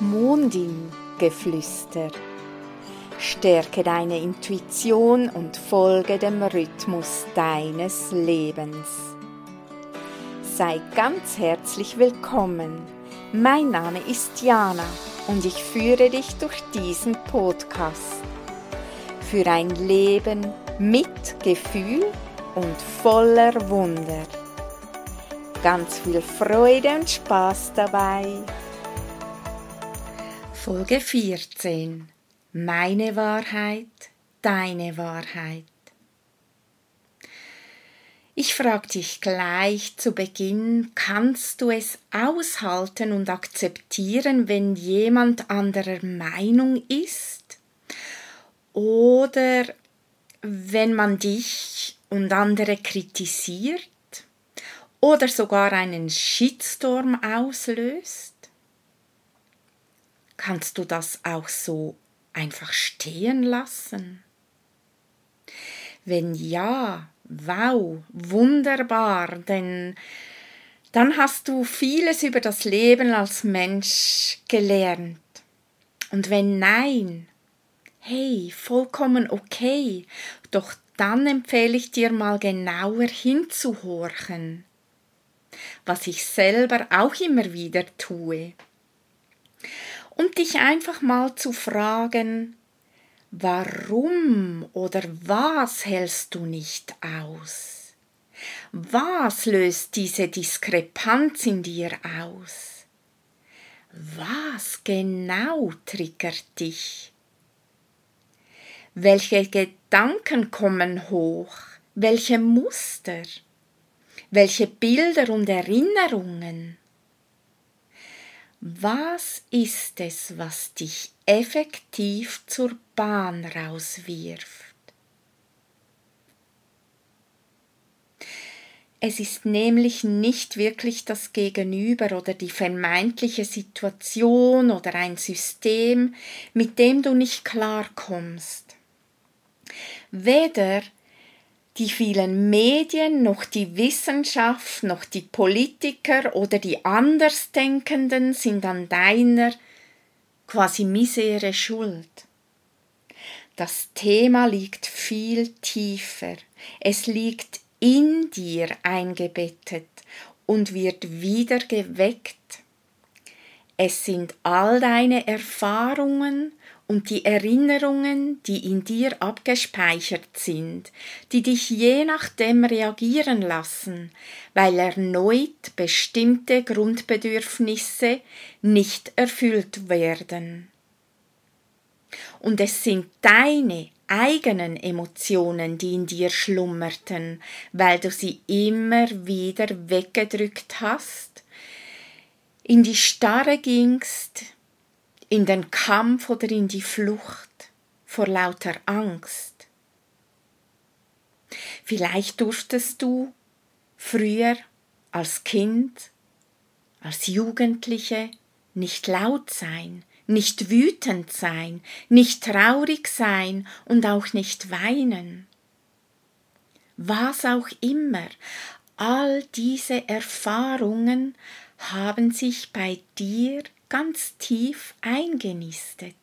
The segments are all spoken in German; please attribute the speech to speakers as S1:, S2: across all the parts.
S1: Mondin-Geflüster. Stärke deine Intuition und folge dem Rhythmus deines Lebens. Sei ganz herzlich willkommen. Mein Name ist Jana und ich führe dich durch diesen Podcast. Für ein Leben mit Gefühl und voller Wunder. Ganz viel Freude und Spaß dabei. Folge 14. Meine Wahrheit, deine Wahrheit. Ich frage dich gleich zu Beginn, kannst du es aushalten und akzeptieren, wenn jemand anderer Meinung ist? Oder wenn man dich und andere kritisiert? Oder sogar einen Shitstorm auslöst? Kannst du das auch so einfach stehen lassen? Wenn ja, wow, wunderbar, denn dann hast du vieles über das Leben als Mensch gelernt. Und wenn nein, hey, vollkommen okay, doch dann empfehle ich dir mal genauer hinzuhorchen, was ich selber auch immer wieder tue und dich einfach mal zu fragen, warum oder was hältst du nicht aus? Was löst diese Diskrepanz in dir aus? Was genau triggert dich? Welche Gedanken kommen hoch? Welche Muster? Welche Bilder und Erinnerungen? Was ist es, was dich effektiv zur Bahn rauswirft? Es ist nämlich nicht wirklich das Gegenüber oder die vermeintliche Situation oder ein System, mit dem du nicht klarkommst. Weder die vielen Medien, noch die Wissenschaft, noch die Politiker oder die Andersdenkenden sind an deiner quasi Misere schuld. Das Thema liegt viel tiefer. Es liegt in dir eingebettet und wird wieder geweckt. Es sind all deine Erfahrungen und die Erinnerungen, die in dir abgespeichert sind, die dich je nachdem reagieren lassen, weil erneut bestimmte Grundbedürfnisse nicht erfüllt werden. Und es sind deine eigenen Emotionen, die in dir schlummerten, weil du sie immer wieder weggedrückt hast, in die Starre gingst, in den Kampf oder in die Flucht vor lauter Angst. Vielleicht durftest du früher als Kind, als Jugendliche nicht laut sein, nicht wütend sein, nicht traurig sein und auch nicht weinen. Was auch immer, all diese Erfahrungen haben sich bei dir ganz tief eingenistet.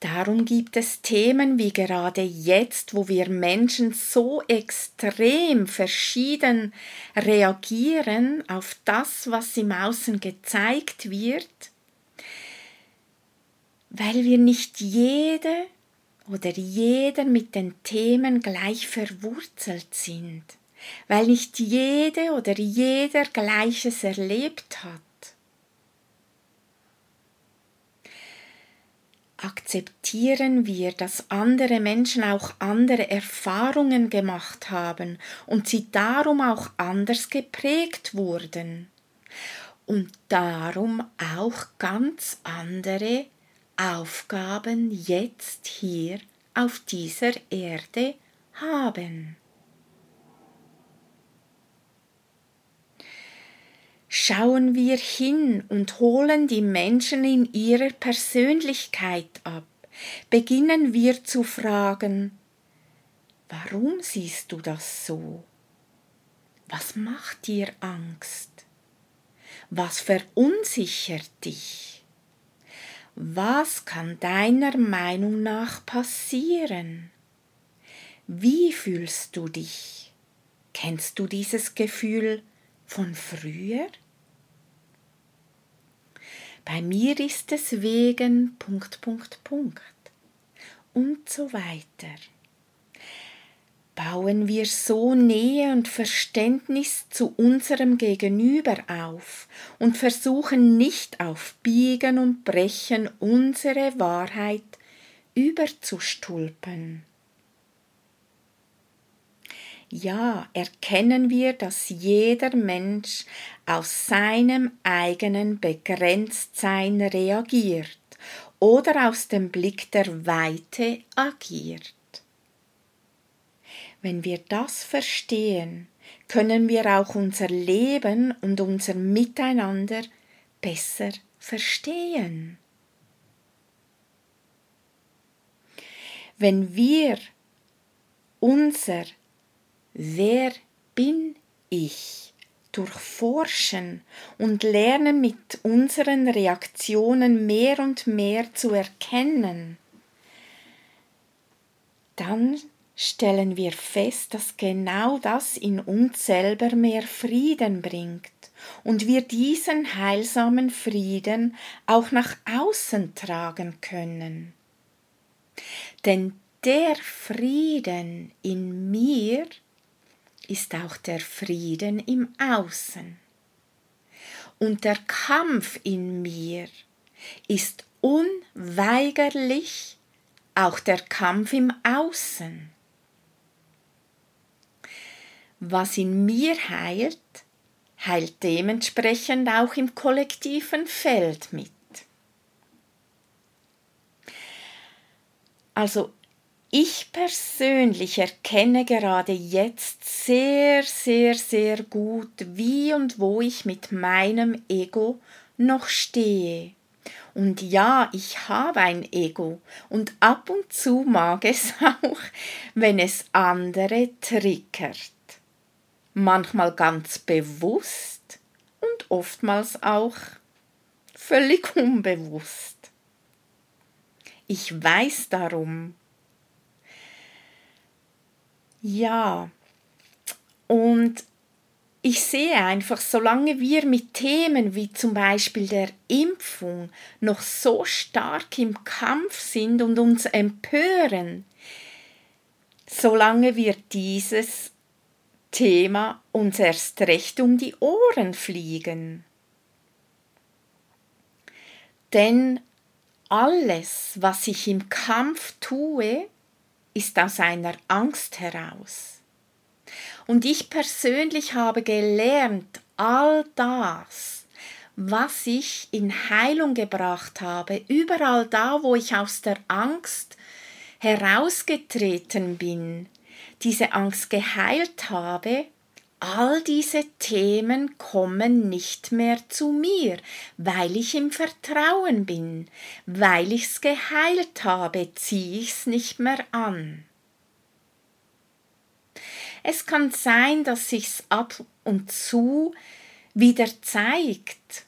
S1: Darum gibt es Themen wie gerade jetzt, wo wir Menschen so extrem verschieden reagieren auf das, was im Außen gezeigt wird, weil wir nicht jede oder jeder mit den Themen gleich verwurzelt sind weil nicht jede oder jeder Gleiches erlebt hat. Akzeptieren wir, dass andere Menschen auch andere Erfahrungen gemacht haben und sie darum auch anders geprägt wurden und darum auch ganz andere Aufgaben jetzt hier auf dieser Erde haben. Schauen wir hin und holen die Menschen in ihrer Persönlichkeit ab, beginnen wir zu fragen, warum siehst du das so? Was macht dir Angst? Was verunsichert dich? Was kann deiner Meinung nach passieren? Wie fühlst du dich? Kennst du dieses Gefühl von früher? Bei mir ist es wegen Punkt, Punkt, Punkt und so weiter. Bauen wir so Nähe und Verständnis zu unserem Gegenüber auf und versuchen nicht auf Biegen und Brechen unsere Wahrheit überzustulpen. Ja, erkennen wir, dass jeder Mensch aus seinem eigenen Begrenztsein reagiert oder aus dem Blick der Weite agiert. Wenn wir das verstehen, können wir auch unser Leben und unser Miteinander besser verstehen. Wenn wir unser Wer bin ich durchforschen und lernen mit unseren Reaktionen mehr und mehr zu erkennen, dann stellen wir fest, dass genau das in uns selber mehr Frieden bringt und wir diesen heilsamen Frieden auch nach außen tragen können. Denn der Frieden in mir ist auch der Frieden im Außen. Und der Kampf in mir ist unweigerlich auch der Kampf im Außen. Was in mir heilt, heilt dementsprechend auch im kollektiven Feld mit. Also ich persönlich erkenne gerade jetzt sehr, sehr, sehr gut, wie und wo ich mit meinem Ego noch stehe. Und ja, ich habe ein Ego und ab und zu mag es auch, wenn es andere triggert. Manchmal ganz bewusst und oftmals auch völlig unbewusst. Ich weiß darum, ja, und ich sehe einfach, solange wir mit Themen wie zum Beispiel der Impfung noch so stark im Kampf sind und uns empören, solange wird dieses Thema uns erst recht um die Ohren fliegen. Denn alles, was ich im Kampf tue, ist aus einer Angst heraus. Und ich persönlich habe gelernt, all das, was ich in Heilung gebracht habe, überall da, wo ich aus der Angst herausgetreten bin, diese Angst geheilt habe, all diese Themen kommen nicht mehr zu mir, weil ich im Vertrauen bin, weil ich's geheilt habe, zieh ich's nicht mehr an. Es kann sein, dass sich's ab und zu wieder zeigt.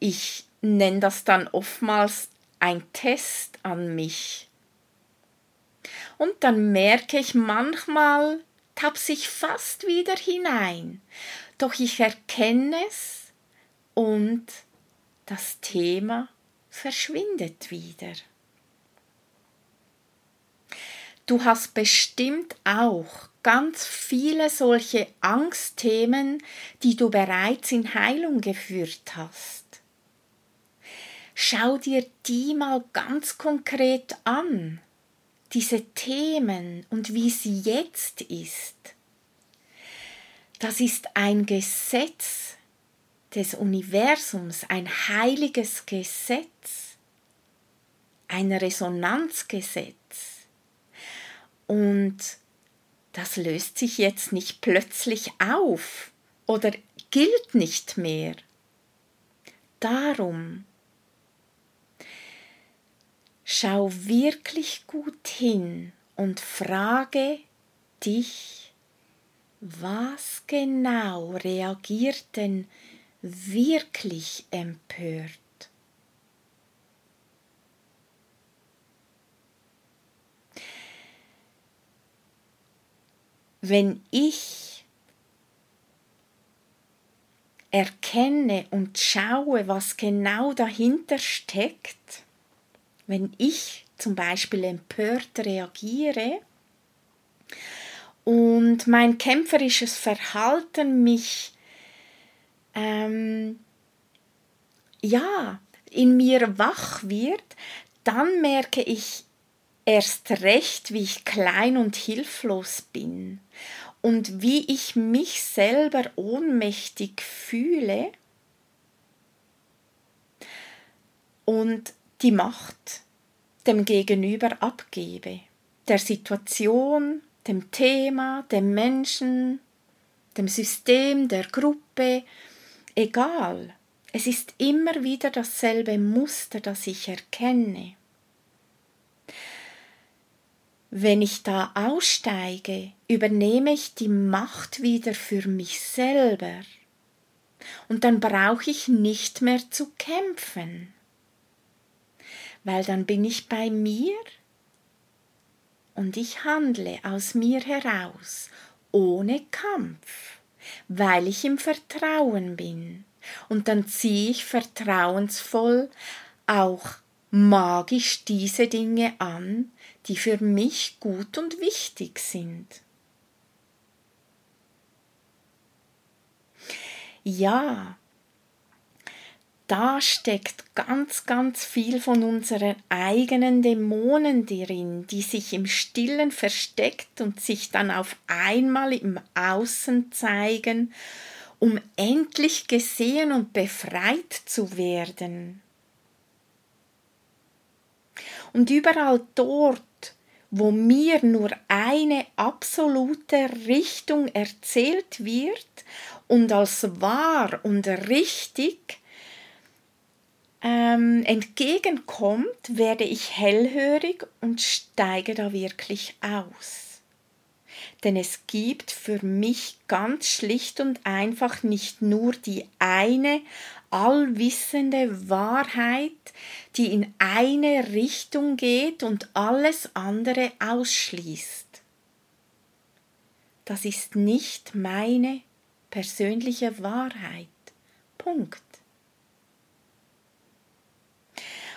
S1: Ich nenne das dann oftmals ein Test an mich. Und dann merke ich manchmal, tapse ich fast wieder hinein. Doch ich erkenne es und das Thema verschwindet wieder. Du hast bestimmt auch ganz viele solche Angstthemen, die du bereits in Heilung geführt hast. Schau dir die mal ganz konkret an diese Themen und wie sie jetzt ist, das ist ein Gesetz des Universums, ein heiliges Gesetz, ein Resonanzgesetz. Und das löst sich jetzt nicht plötzlich auf oder gilt nicht mehr. Darum Schau wirklich gut hin und frage dich, was genau reagiert denn wirklich empört. Wenn ich erkenne und schaue, was genau dahinter steckt, wenn ich zum Beispiel empört reagiere und mein kämpferisches Verhalten mich ähm, ja in mir wach wird, dann merke ich erst recht, wie ich klein und hilflos bin und wie ich mich selber ohnmächtig fühle. Und die Macht dem Gegenüber abgebe, der Situation, dem Thema, dem Menschen, dem System, der Gruppe, egal. Es ist immer wieder dasselbe Muster, das ich erkenne. Wenn ich da aussteige, übernehme ich die Macht wieder für mich selber. Und dann brauche ich nicht mehr zu kämpfen weil dann bin ich bei mir und ich handle aus mir heraus, ohne Kampf, weil ich im Vertrauen bin. Und dann ziehe ich vertrauensvoll auch magisch diese Dinge an, die für mich gut und wichtig sind. Ja, da steckt ganz, ganz viel von unseren eigenen Dämonen drin, die sich im Stillen versteckt und sich dann auf einmal im Außen zeigen, um endlich gesehen und befreit zu werden. Und überall dort, wo mir nur eine absolute Richtung erzählt wird und als wahr und richtig, ähm, entgegenkommt, werde ich hellhörig und steige da wirklich aus. Denn es gibt für mich ganz schlicht und einfach nicht nur die eine allwissende Wahrheit, die in eine Richtung geht und alles andere ausschließt. Das ist nicht meine persönliche Wahrheit. Punkt.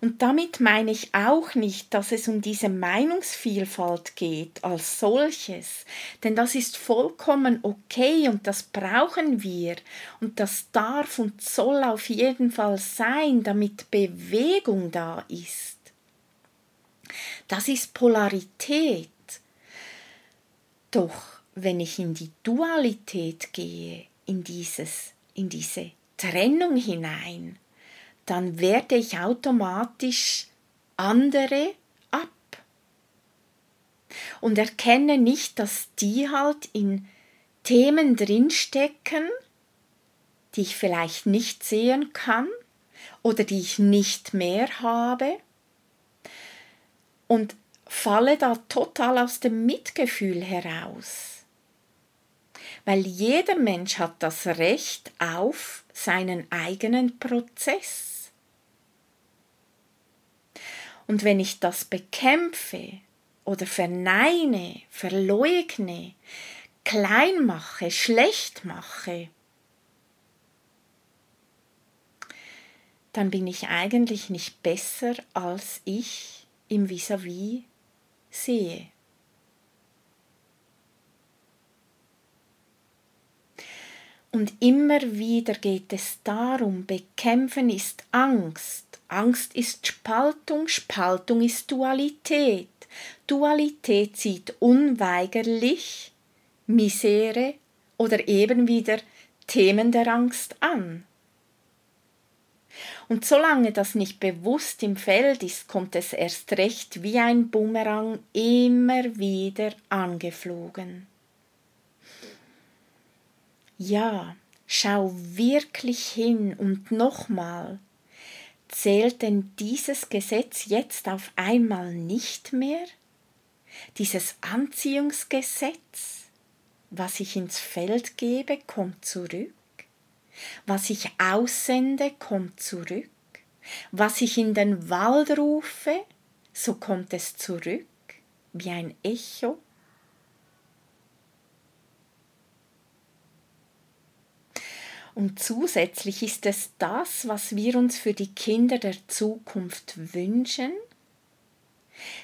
S1: Und damit meine ich auch nicht, dass es um diese Meinungsvielfalt geht als solches, denn das ist vollkommen okay und das brauchen wir und das darf und soll auf jeden Fall sein, damit Bewegung da ist. Das ist Polarität. Doch wenn ich in die Dualität gehe, in dieses, in diese Trennung hinein, dann werte ich automatisch andere ab und erkenne nicht, dass die halt in Themen drinstecken, die ich vielleicht nicht sehen kann oder die ich nicht mehr habe und falle da total aus dem Mitgefühl heraus. Weil jeder Mensch hat das Recht auf seinen eigenen Prozess. Und wenn ich das bekämpfe oder verneine, verleugne, klein mache, schlecht mache, dann bin ich eigentlich nicht besser, als ich im vis-à-vis -vis sehe. Und immer wieder geht es darum, bekämpfen ist Angst, Angst ist Spaltung, Spaltung ist Dualität. Dualität zieht unweigerlich Misere oder eben wieder Themen der Angst an. Und solange das nicht bewusst im Feld ist, kommt es erst recht wie ein Bumerang immer wieder angeflogen. Ja, schau wirklich hin und nochmal, Zählt denn dieses Gesetz jetzt auf einmal nicht mehr? Dieses Anziehungsgesetz, was ich ins Feld gebe, kommt zurück? Was ich aussende, kommt zurück. Was ich in den Wald rufe, so kommt es zurück wie ein Echo. Und zusätzlich ist es das, was wir uns für die Kinder der Zukunft wünschen.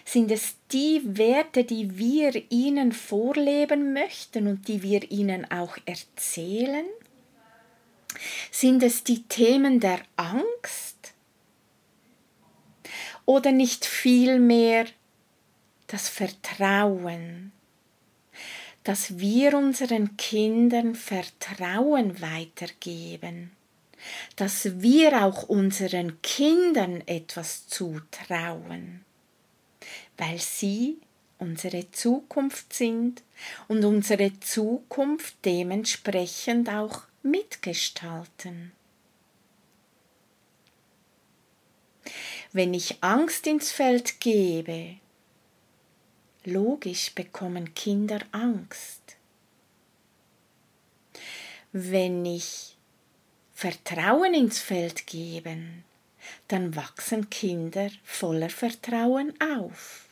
S1: Sind es die Werte, die wir ihnen vorleben möchten und die wir ihnen auch erzählen? Sind es die Themen der Angst? Oder nicht vielmehr das Vertrauen, dass wir unseren Kindern Vertrauen weitergeben, dass wir auch unseren Kindern etwas zutrauen, weil sie unsere Zukunft sind und unsere Zukunft dementsprechend auch mitgestalten. Wenn ich Angst ins Feld gebe, logisch bekommen Kinder Angst. Wenn ich Vertrauen ins Feld gebe, dann wachsen Kinder voller Vertrauen auf.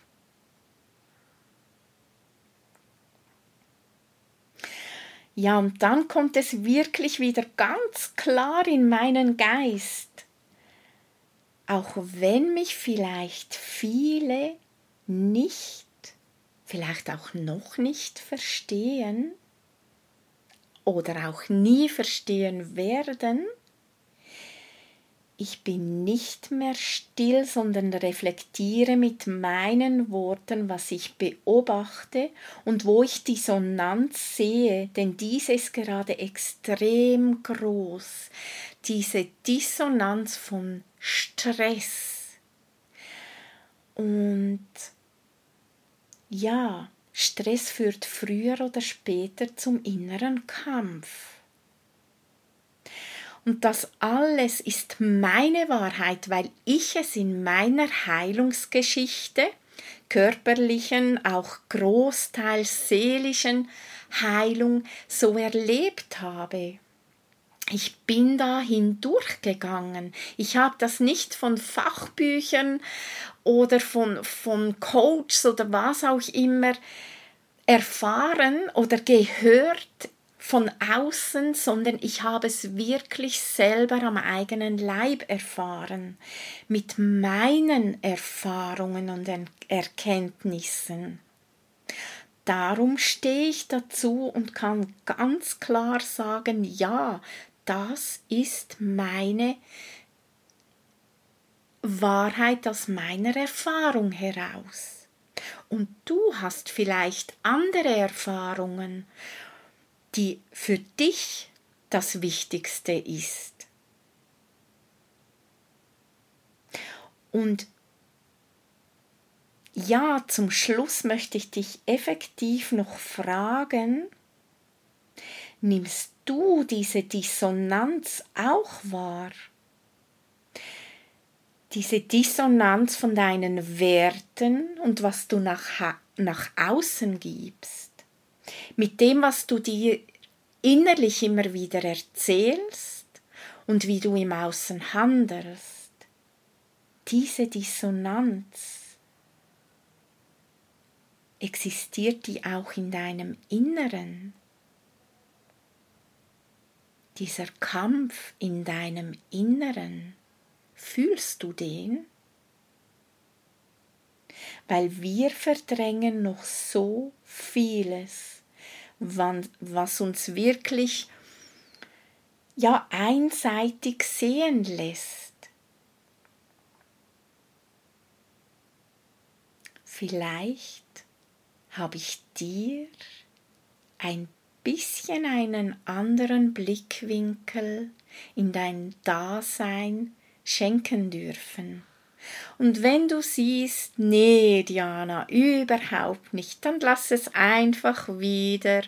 S1: Ja, und dann kommt es wirklich wieder ganz klar in meinen Geist. Auch wenn mich vielleicht viele nicht, vielleicht auch noch nicht verstehen oder auch nie verstehen werden, ich bin nicht mehr still, sondern reflektiere mit meinen Worten, was ich beobachte und wo ich Dissonanz sehe, denn diese ist gerade extrem groß. Diese Dissonanz von Stress. Und ja, Stress führt früher oder später zum inneren Kampf. Und das alles ist meine Wahrheit, weil ich es in meiner Heilungsgeschichte, körperlichen, auch großteils seelischen Heilung so erlebt habe. Ich bin da hindurchgegangen. Ich habe das nicht von Fachbüchern oder von, von Coaches oder was auch immer erfahren oder gehört von außen, sondern ich habe es wirklich selber am eigenen Leib erfahren, mit meinen Erfahrungen und Erkenntnissen. Darum stehe ich dazu und kann ganz klar sagen, ja, das ist meine Wahrheit aus meiner Erfahrung heraus. Und du hast vielleicht andere Erfahrungen die für dich das Wichtigste ist. Und ja, zum Schluss möchte ich dich effektiv noch fragen, nimmst du diese Dissonanz auch wahr? Diese Dissonanz von deinen Werten und was du nach, nach außen gibst mit dem, was du dir innerlich immer wieder erzählst und wie du im Außen handelst, diese Dissonanz, existiert die auch in deinem Inneren? Dieser Kampf in deinem Inneren, fühlst du den? Weil wir verdrängen noch so vieles was uns wirklich ja einseitig sehen lässt. Vielleicht habe ich dir ein bisschen einen anderen Blickwinkel in dein Dasein schenken dürfen. Und wenn du siehst, nee, Diana, überhaupt nicht, dann lass es einfach wieder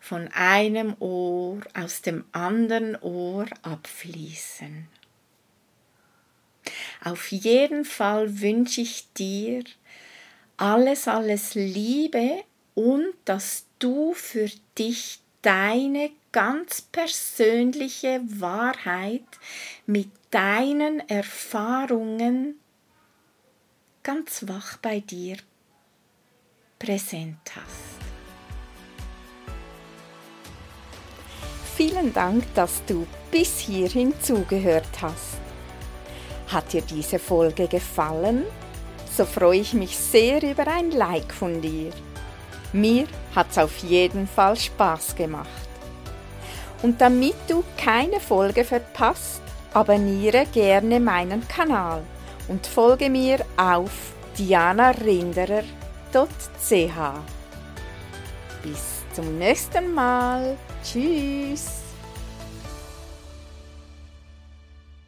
S1: von einem Ohr aus dem anderen Ohr abfließen. Auf jeden Fall wünsche ich dir alles, alles Liebe und dass du für dich deine ganz persönliche Wahrheit mit deinen Erfahrungen ganz wach bei dir präsent hast. Vielen Dank, dass du bis hierhin zugehört hast. Hat dir diese Folge gefallen? So freue ich mich sehr über ein Like von dir. Mir hat es auf jeden Fall Spaß gemacht. Und damit du keine Folge verpasst, abonniere gerne meinen Kanal und folge mir auf dianarinderer.ch. Bis zum nächsten Mal. Tschüss.